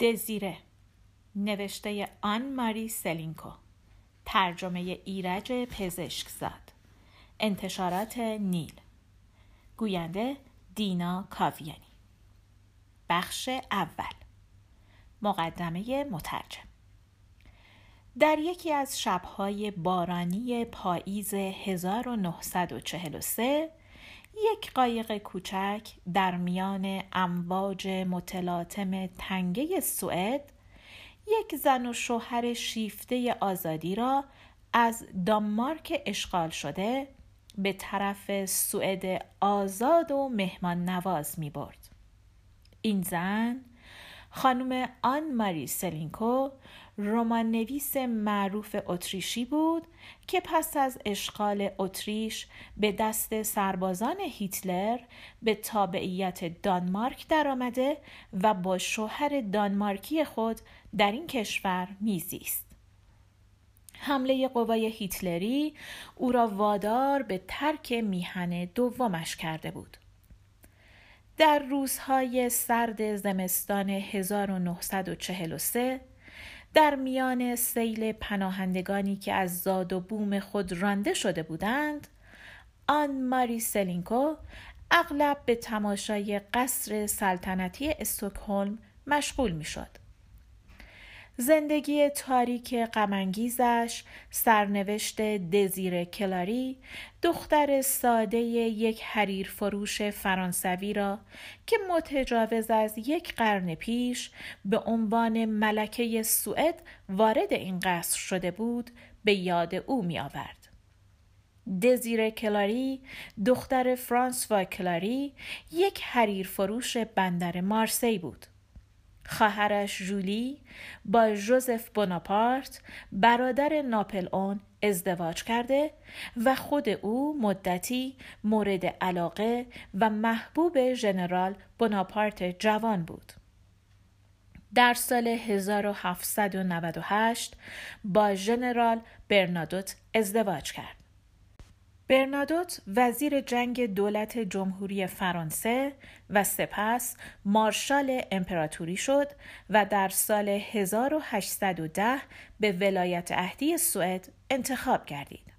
دزیره. نوشته آن ماری سلینکو. ترجمه ایرج پزشکزاد. انتشارات نیل. گوینده دینا کاویانی. بخش اول. مقدمه مترجم. در یکی از شبهای بارانی پاییز 1943 یک قایق کوچک در میان امواج متلاطم تنگه سوئد یک زن و شوهر شیفته آزادی را از دانمارک اشغال شده به طرف سوئد آزاد و مهمان نواز می برد. این زن خانم آن ماری سلینکو رمان نویس معروف اتریشی بود که پس از اشغال اتریش به دست سربازان هیتلر به تابعیت دانمارک درآمده و با شوهر دانمارکی خود در این کشور میزیست. حمله قوای هیتلری او را وادار به ترک میهن دومش کرده بود. در روزهای سرد زمستان 1943 در میان سیل پناهندگانی که از زاد و بوم خود رانده شده بودند آن ماری سلینکو اغلب به تماشای قصر سلطنتی استکهلم مشغول می شد. زندگی تاریک غمانگیزش سرنوشت دزیر کلاری دختر ساده یک حریر فروش فرانسوی را که متجاوز از یک قرن پیش به عنوان ملکه سوئد وارد این قصر شده بود به یاد او می آورد. دزیر کلاری دختر فرانسوا کلاری یک حریر فروش بندر مارسی بود. خواهرش جولی با ژوزف بوناپارت برادر ناپل اون ازدواج کرده و خود او مدتی مورد علاقه و محبوب ژنرال بوناپارت جوان بود. در سال 1798 با ژنرال برنادوت ازدواج کرد. برنادوت وزیر جنگ دولت جمهوری فرانسه و سپس مارشال امپراتوری شد و در سال 1810 به ولایت اهدی سوئد انتخاب گردید.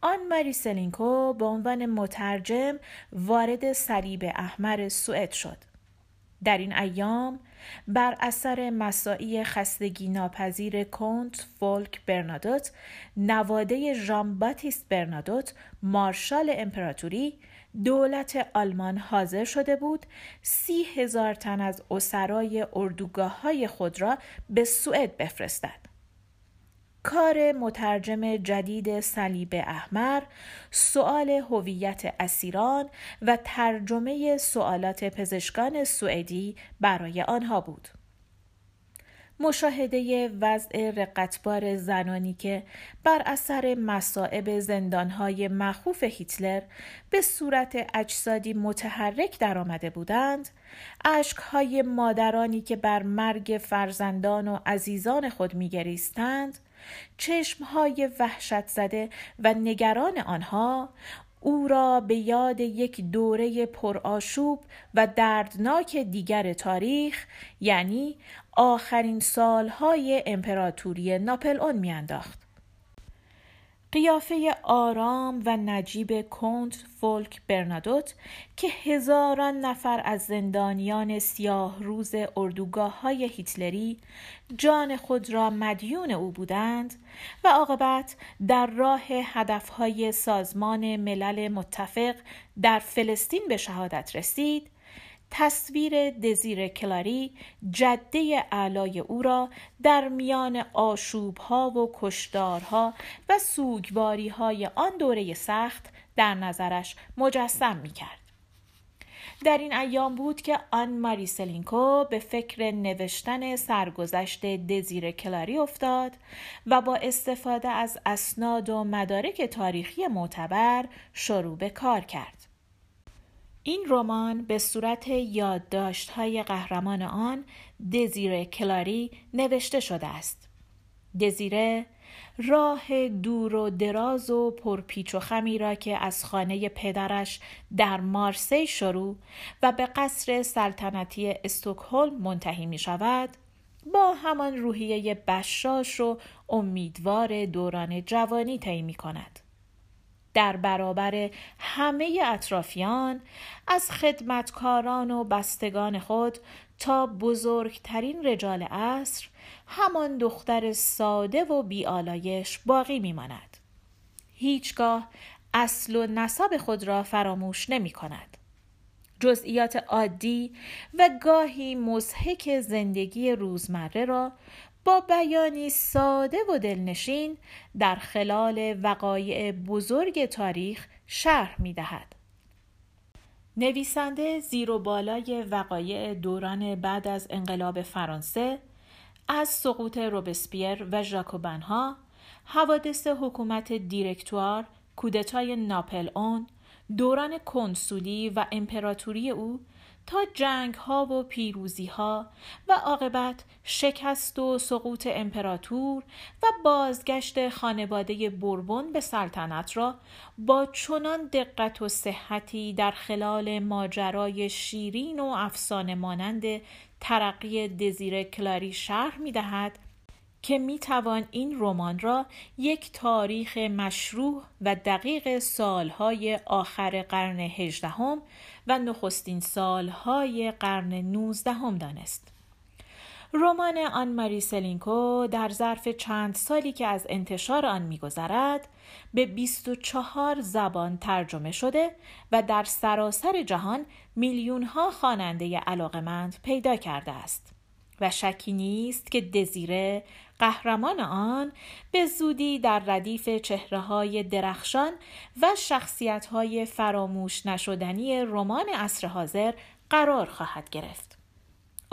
آن ماری سلینکو به عنوان مترجم وارد صلیب احمر سوئد شد. در این ایام بر اثر مساعی خستگی ناپذیر کنت فولک برنادوت نواده ژان باتیست برنادوت مارشال امپراتوری دولت آلمان حاضر شده بود سی هزار تن از اسرای اردوگاه های خود را به سوئد بفرستد. کار مترجم جدید صلیب احمر سؤال هویت اسیران و ترجمه سوالات پزشکان سوئدی برای آنها بود. مشاهده وضع رقتبار زنانی که بر اثر مسائب زندانهای مخوف هیتلر به صورت اجسادی متحرک درآمده بودند اشکهای مادرانی که بر مرگ فرزندان و عزیزان خود میگریستند چشمهای وحشت زده و نگران آنها او را به یاد یک دوره پرآشوب و دردناک دیگر تاریخ یعنی آخرین سالهای امپراتوری ناپل اون میانداخت. قیافه آرام و نجیب کنت فولک برنادوت که هزاران نفر از زندانیان سیاه روز اردوگاه های هیتلری جان خود را مدیون او بودند و عاقبت در راه هدفهای سازمان ملل متفق در فلسطین به شهادت رسید تصویر دزیر کلاری جده اعلای او را در میان آشوبها و کشدارها و سوگواری های آن دوره سخت در نظرش مجسم می کرد. در این ایام بود که آن ماری سلینکو به فکر نوشتن سرگذشت دزیر کلاری افتاد و با استفاده از اسناد و مدارک تاریخی معتبر شروع به کار کرد. این رمان به صورت یادداشت‌های قهرمان آن دزیره کلاری نوشته شده است. دزیره راه دور و دراز و پرپیچ و خمی را که از خانه پدرش در مارسی شروع و به قصر سلطنتی استکهلم منتهی می شود با همان روحیه بشاش و امیدوار دوران جوانی طی می کند. در برابر همه اطرافیان از خدمتکاران و بستگان خود تا بزرگترین رجال عصر همان دختر ساده و بیالایش باقی میماند. هیچگاه اصل و نسب خود را فراموش نمی کند. جزئیات عادی و گاهی مزهک زندگی روزمره را با بیانی ساده و دلنشین در خلال وقایع بزرگ تاریخ شرح می دهد. نویسنده زیر و بالای وقایع دوران بعد از انقلاب فرانسه از سقوط روبسپیر و ژاکوبنها حوادث حکومت دیرکتوار کودتای ناپل اون دوران کنسولی و امپراتوری او تا جنگ ها و پیروزی ها و عاقبت شکست و سقوط امپراتور و بازگشت خانواده بربون به سلطنت را با چنان دقت و صحتی در خلال ماجرای شیرین و افسانه مانند ترقی دزیر کلاری شرح می دهد که می توان این رمان را یک تاریخ مشروع و دقیق سالهای آخر قرن هجدهم و نخستین سالهای قرن نوزدهم دانست. رمان آن ماری سلینکو در ظرف چند سالی که از انتشار آن میگذرد به 24 زبان ترجمه شده و در سراسر جهان میلیون ها خواننده علاقمند پیدا کرده است و شکی نیست که دزیره قهرمان آن به زودی در ردیف چهره های درخشان و شخصیت های فراموش نشدنی رمان عصر حاضر قرار خواهد گرفت.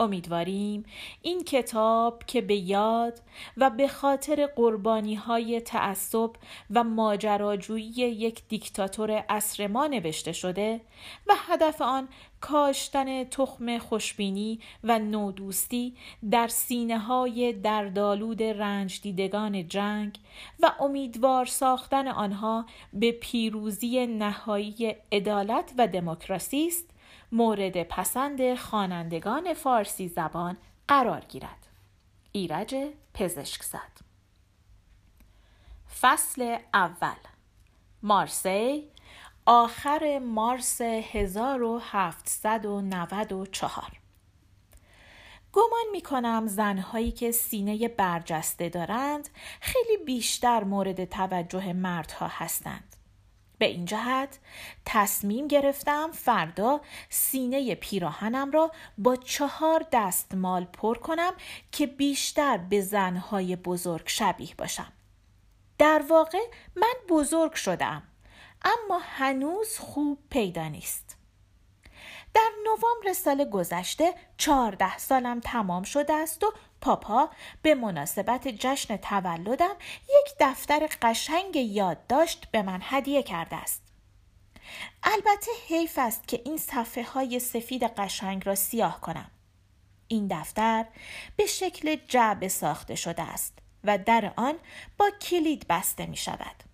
امیدواریم. این کتاب که به یاد و به خاطر قربانی های تعصب و ماجراجویی یک دیکتاتور عصر ما نوشته شده و هدف آن کاشتن تخم خوشبینی و نودوستی در سینه های دردالود رنج دیدگان جنگ و امیدوار ساختن آنها به پیروزی نهایی عدالت و دموکراسی است مورد پسند خوانندگان فارسی زبان قرار گیرد. ایرج پزشکزاد فصل اول مارسی آخر مارس 1794 گمان می کنم زنهایی که سینه برجسته دارند خیلی بیشتر مورد توجه مردها هستند. به این جهت تصمیم گرفتم فردا سینه پیراهنم را با چهار دستمال پر کنم که بیشتر به زنهای بزرگ شبیه باشم. در واقع من بزرگ شدم اما هنوز خوب پیدا نیست. در نوامبر سال گذشته چهارده سالم تمام شده است و پاپا به مناسبت جشن تولدم یک دفتر قشنگ یادداشت به من هدیه کرده است. البته حیف است که این صفحه های سفید قشنگ را سیاه کنم. این دفتر به شکل جعبه ساخته شده است و در آن با کلید بسته می شود.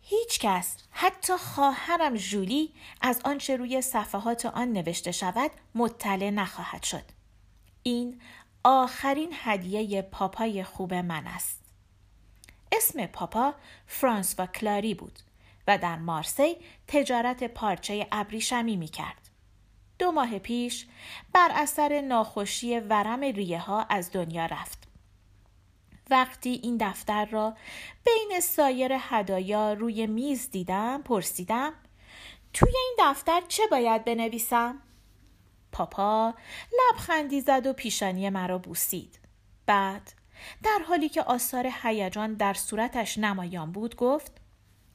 هیچ کس حتی خواهرم جولی از آنچه روی صفحات آن نوشته شود مطلع نخواهد شد. این آخرین هدیه پاپای خوب من است. اسم پاپا فرانس و کلاری بود و در مارسی تجارت پارچه ابریشمی می کرد. دو ماه پیش بر اثر ناخوشی ورم ریه ها از دنیا رفت. وقتی این دفتر را بین سایر هدایا روی میز دیدم پرسیدم توی این دفتر چه باید بنویسم؟ پاپا لبخندی زد و پیشانی مرا بوسید. بعد در حالی که آثار هیجان در صورتش نمایان بود گفت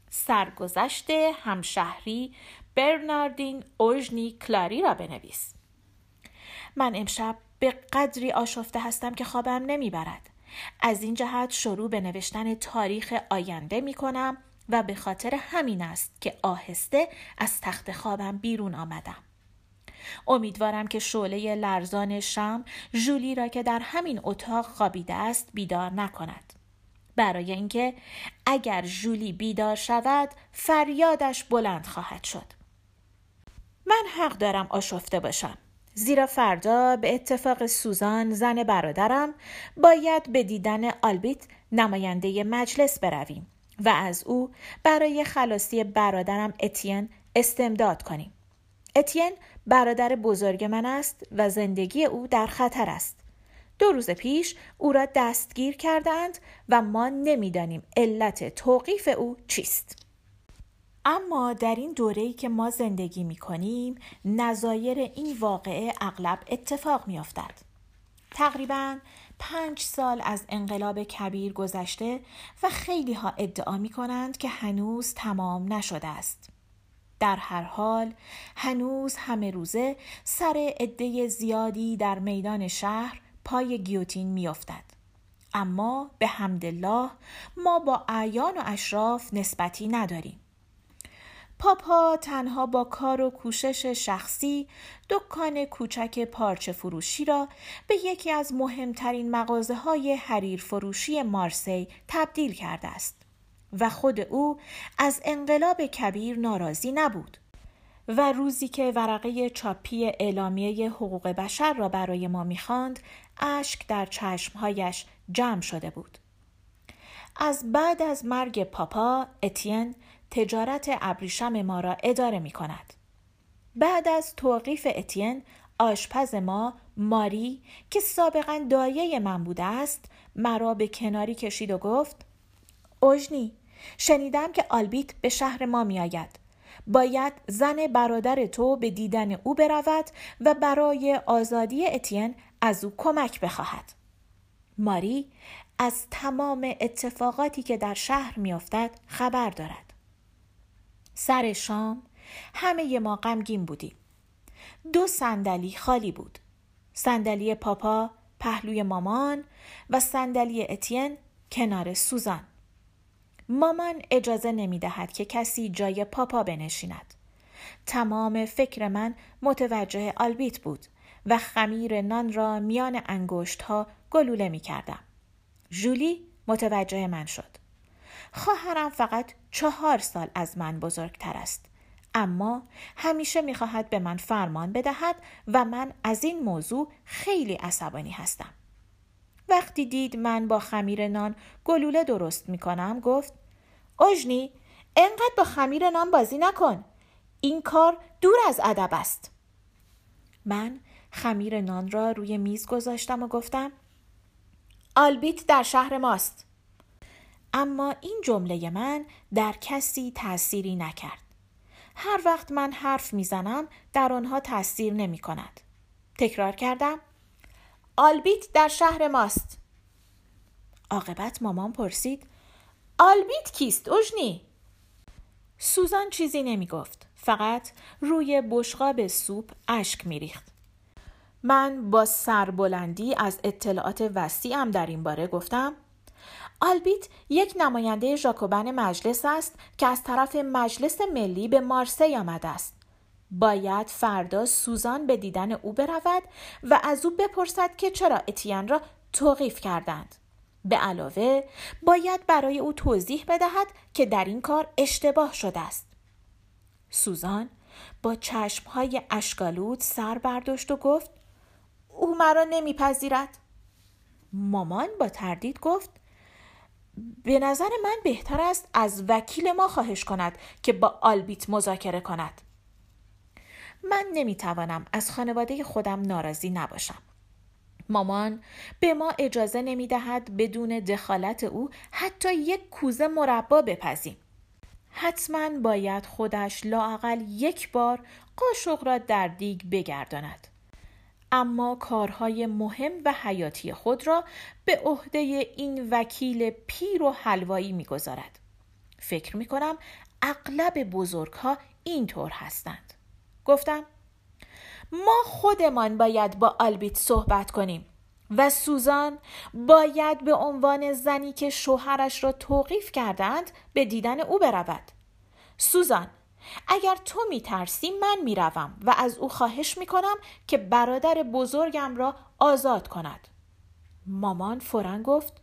سرگذشت همشهری برناردین اوژنی کلاری را بنویس. من امشب به قدری آشفته هستم که خوابم نمی‌برد. از این جهت شروع به نوشتن تاریخ آینده می کنم و به خاطر همین است که آهسته از تخت خوابم بیرون آمدم. امیدوارم که شعله لرزان شم ژولی را که در همین اتاق خوابیده است بیدار نکند. برای اینکه اگر جولی بیدار شود فریادش بلند خواهد شد من حق دارم آشفته باشم زیرا فردا به اتفاق سوزان زن برادرم باید به دیدن آلبیت نماینده مجلس برویم و از او برای خلاصی برادرم اتین استمداد کنیم. اتین برادر بزرگ من است و زندگی او در خطر است. دو روز پیش او را دستگیر کردند و ما نمی‌دانیم علت توقیف او چیست. اما در این دوره‌ای که ما زندگی می کنیم نظایر این واقعه اغلب اتفاق می افتد. تقریبا پنج سال از انقلاب کبیر گذشته و خیلی ها ادعا می کنند که هنوز تمام نشده است. در هر حال هنوز همه روزه سر عده زیادی در میدان شهر پای گیوتین میافتد. اما به حمدالله ما با اعیان و اشراف نسبتی نداریم. پاپا تنها با کار و کوشش شخصی دکان کوچک پارچه فروشی را به یکی از مهمترین مغازه های حریر فروشی مارسی تبدیل کرده است و خود او از انقلاب کبیر ناراضی نبود و روزی که ورقه چاپی اعلامیه حقوق بشر را برای ما می‌خواند اشک در چشمهایش جمع شده بود از بعد از مرگ پاپا اتین تجارت ابریشم ما را اداره می کند. بعد از توقیف اتین آشپز ما ماری که سابقا دایه من بوده است مرا به کناری کشید و گفت اوژنی شنیدم که آلبیت به شهر ما می آید. باید زن برادر تو به دیدن او برود و برای آزادی اتین از او کمک بخواهد. ماری از تمام اتفاقاتی که در شهر میافتد خبر دارد. سر شام همه ما غمگین بودیم. دو صندلی خالی بود. صندلی پاپا پهلوی مامان و صندلی اتین کنار سوزان. مامان اجازه نمی دهد که کسی جای پاپا بنشیند. تمام فکر من متوجه آلبیت بود و خمیر نان را میان انگشت ها گلوله می کردم. جولی متوجه من شد. خواهرم فقط چهار سال از من بزرگتر است. اما همیشه می‌خواهد به من فرمان بدهد و من از این موضوع خیلی عصبانی هستم. وقتی دید من با خمیر نان گلوله درست می‌کنم گفت اوژنی انقدر با خمیر نان بازی نکن. این کار دور از ادب است. من خمیر نان را روی میز گذاشتم و گفتم آلبیت در شهر ماست. اما این جمله من در کسی تأثیری نکرد. هر وقت من حرف می‌زنم در آنها تأثیر نمی کند. تکرار کردم آلبیت در شهر ماست. عاقبت مامان پرسید آلبیت کیست اوژنی؟ سوزان چیزی نمی گفت. فقط روی بشقاب سوپ اشک می ریخت. من با سربلندی از اطلاعات وسیعم در این باره گفتم آلبیت یک نماینده ژاکوبن مجلس است که از طرف مجلس ملی به مارسی آمده است. باید فردا سوزان به دیدن او برود و از او بپرسد که چرا اتیان را توقیف کردند. به علاوه باید برای او توضیح بدهد که در این کار اشتباه شده است. سوزان با چشمهای اشکالود سر برداشت و گفت او مرا نمیپذیرد. مامان با تردید گفت به نظر من بهتر است از وکیل ما خواهش کند که با آلبیت مذاکره کند. من نمی‌توانم از خانواده خودم ناراضی نباشم. مامان به ما اجازه نمی دهد بدون دخالت او حتی یک کوزه مربا بپزیم. حتما باید خودش لاقل یک بار قاشق را در دیگ بگرداند. اما کارهای مهم و حیاتی خود را به عهده این وکیل پیر و حلوایی می‌گذارد فکر می کنم اغلب بزرگ ها اینطور هستند گفتم ما خودمان باید با آلبیت صحبت کنیم و سوزان باید به عنوان زنی که شوهرش را توقیف کردند به دیدن او برود. سوزان اگر تو میترسی من می‌روم و از او خواهش می‌کنم که برادر بزرگم را آزاد کند. مامان فورا گفت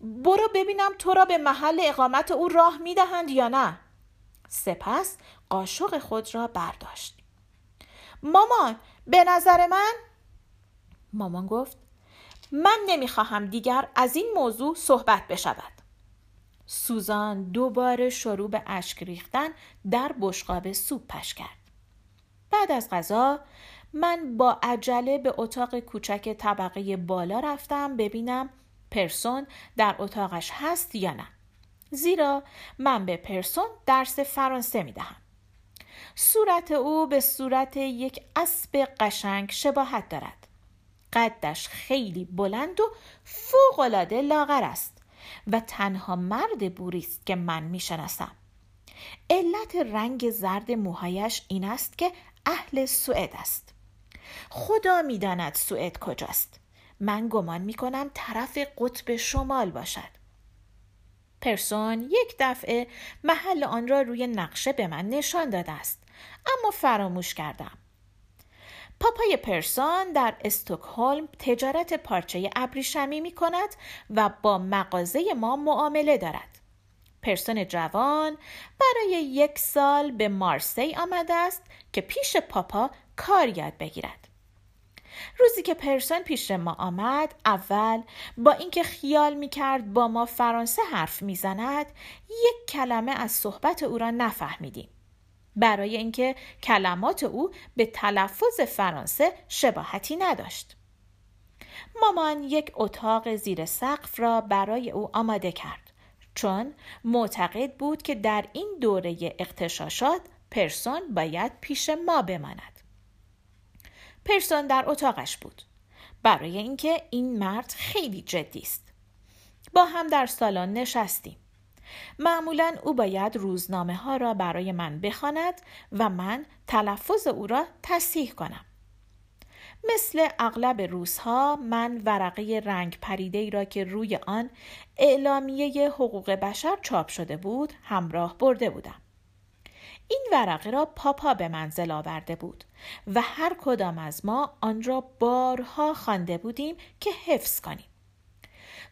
برو ببینم تو را به محل اقامت او راه می‌دهند یا نه. سپس قاشق خود را برداشت. مامان به نظر من؟ مامان گفت من نمی‌خواهم دیگر از این موضوع صحبت بشود. سوزان دوباره شروع به اشک ریختن در بشقاب سوپش کرد. بعد از غذا من با عجله به اتاق کوچک طبقه بالا رفتم ببینم پرسون در اتاقش هست یا نه. زیرا من به پرسون درس فرانسه می دهم. صورت او به صورت یک اسب قشنگ شباهت دارد. قدش خیلی بلند و فوقالعاده لاغر است و تنها مرد بوری است که من می‌شناسم. علت رنگ زرد موهایش این است که اهل سوئد است. خدا می‌داند سوئد کجاست. من گمان می کنم طرف قطب شمال باشد. پرسون یک دفعه محل آن را روی نقشه به من نشان داده است اما فراموش کردم پاپای پرسون در استکهلم تجارت پارچه ابریشمی می کند و با مغازه ما معامله دارد. پرسون جوان برای یک سال به مارسی آمده است که پیش پاپا کار یاد بگیرد. روزی که پرسون پیش ما آمد اول با اینکه خیال می کرد با ما فرانسه حرف می‌زند یک کلمه از صحبت او را نفهمیدیم. برای اینکه کلمات او به تلفظ فرانسه شباهتی نداشت. مامان یک اتاق زیر سقف را برای او آماده کرد. چون معتقد بود که در این دوره اقتشاشات پرسون باید پیش ما بماند. پرسون در اتاقش بود. برای اینکه این مرد خیلی جدی است. با هم در سالن نشستیم. معمولا او باید روزنامه ها را برای من بخواند و من تلفظ او را تصحیح کنم. مثل اغلب روزها من ورقه رنگ پریده ای را که روی آن اعلامیه حقوق بشر چاپ شده بود همراه برده بودم. این ورقه را پاپا به منزل آورده بود و هر کدام از ما آن را بارها خوانده بودیم که حفظ کنیم.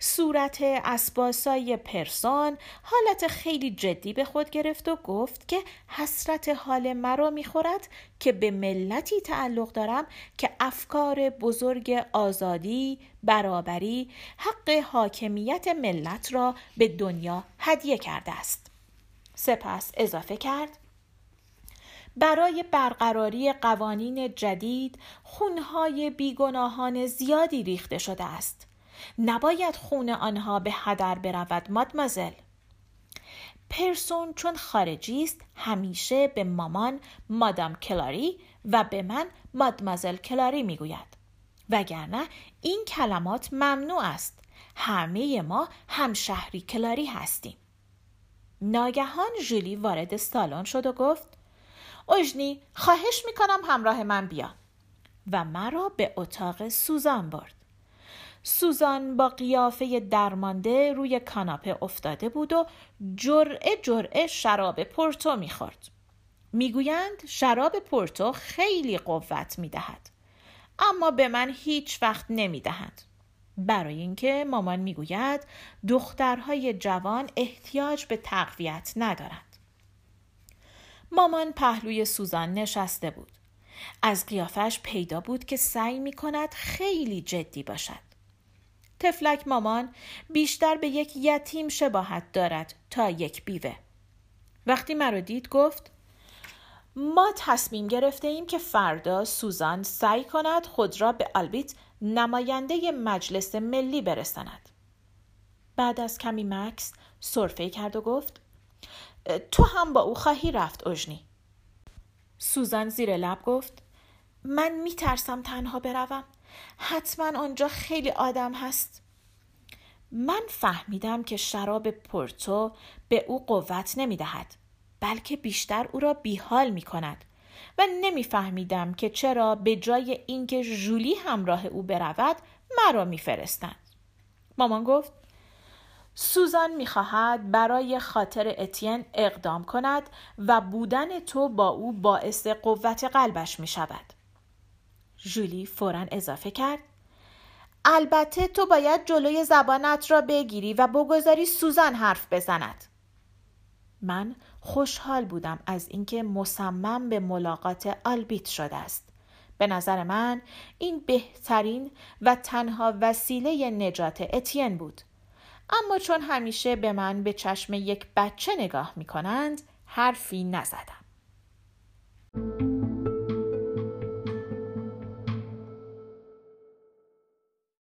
صورت اسباسای پرسان حالت خیلی جدی به خود گرفت و گفت که حسرت حال مرا می‌خورد که به ملتی تعلق دارم که افکار بزرگ آزادی، برابری، حق حاکمیت ملت را به دنیا هدیه کرده است. سپس اضافه کرد برای برقراری قوانین جدید خونهای بیگناهان زیادی ریخته شده است. نباید خون آنها به هدر برود مادمازل. پرسون چون خارجی است همیشه به مامان مادام کلاری و به من مادمازل کلاری می‌گوید وگرنه این کلمات ممنوع است همه ما همشهری کلاری هستیم ناگهان ژولی وارد سالن شد و گفت اوژنی خواهش می‌کنم همراه من بیا. و مرا به اتاق سوزان برد. سوزان با قیافه درمانده روی کاناپه افتاده بود و جرعه جرعه شراب پورتو می‌خورد. می‌گویند شراب پورتو خیلی قوت می‌دهد اما به من هیچ وقت نمی‌دهند. برای اینکه مامان می‌گوید دخترهای جوان احتیاج به تقویت ندارند. مامان پهلوی سوزان نشسته بود. از قیافش پیدا بود که سعی می کند خیلی جدی باشد. تفلک مامان بیشتر به یک یتیم شباهت دارد تا یک بیوه. وقتی مرا دید گفت ما تصمیم گرفته ایم که فردا سوزان سعی کند خود را به آلبیت نماینده مجلس ملی برساند. بعد از کمی مکس سرفه کرد و گفت تو هم با او خواهی رفت اوژنی سوزان زیر لب گفت من میترسم تنها بروم. حتما آنجا خیلی آدم هست. من فهمیدم که شراب پورتو به او قوت نمی‌دهد بلکه بیشتر او را بیحال می کند و نمیفهمیدم که چرا به جای اینکه ژولی همراه او برود مرا میفرستند. مامان گفت سوزان می‌خواهد برای خاطر اتین اقدام کند و بودن تو با او باعث قوت قلبش می شود. جولی فورا اضافه کرد البته تو باید جلوی زبانت را بگیری و بگذاری سوزان حرف بزند. من خوشحال بودم از اینکه مصمم به ملاقات آلبیت شده است. به نظر من این بهترین و تنها وسیله نجات اتین بود. اما چون همیشه به من به چشم یک بچه نگاه می کنند حرفی نزدم.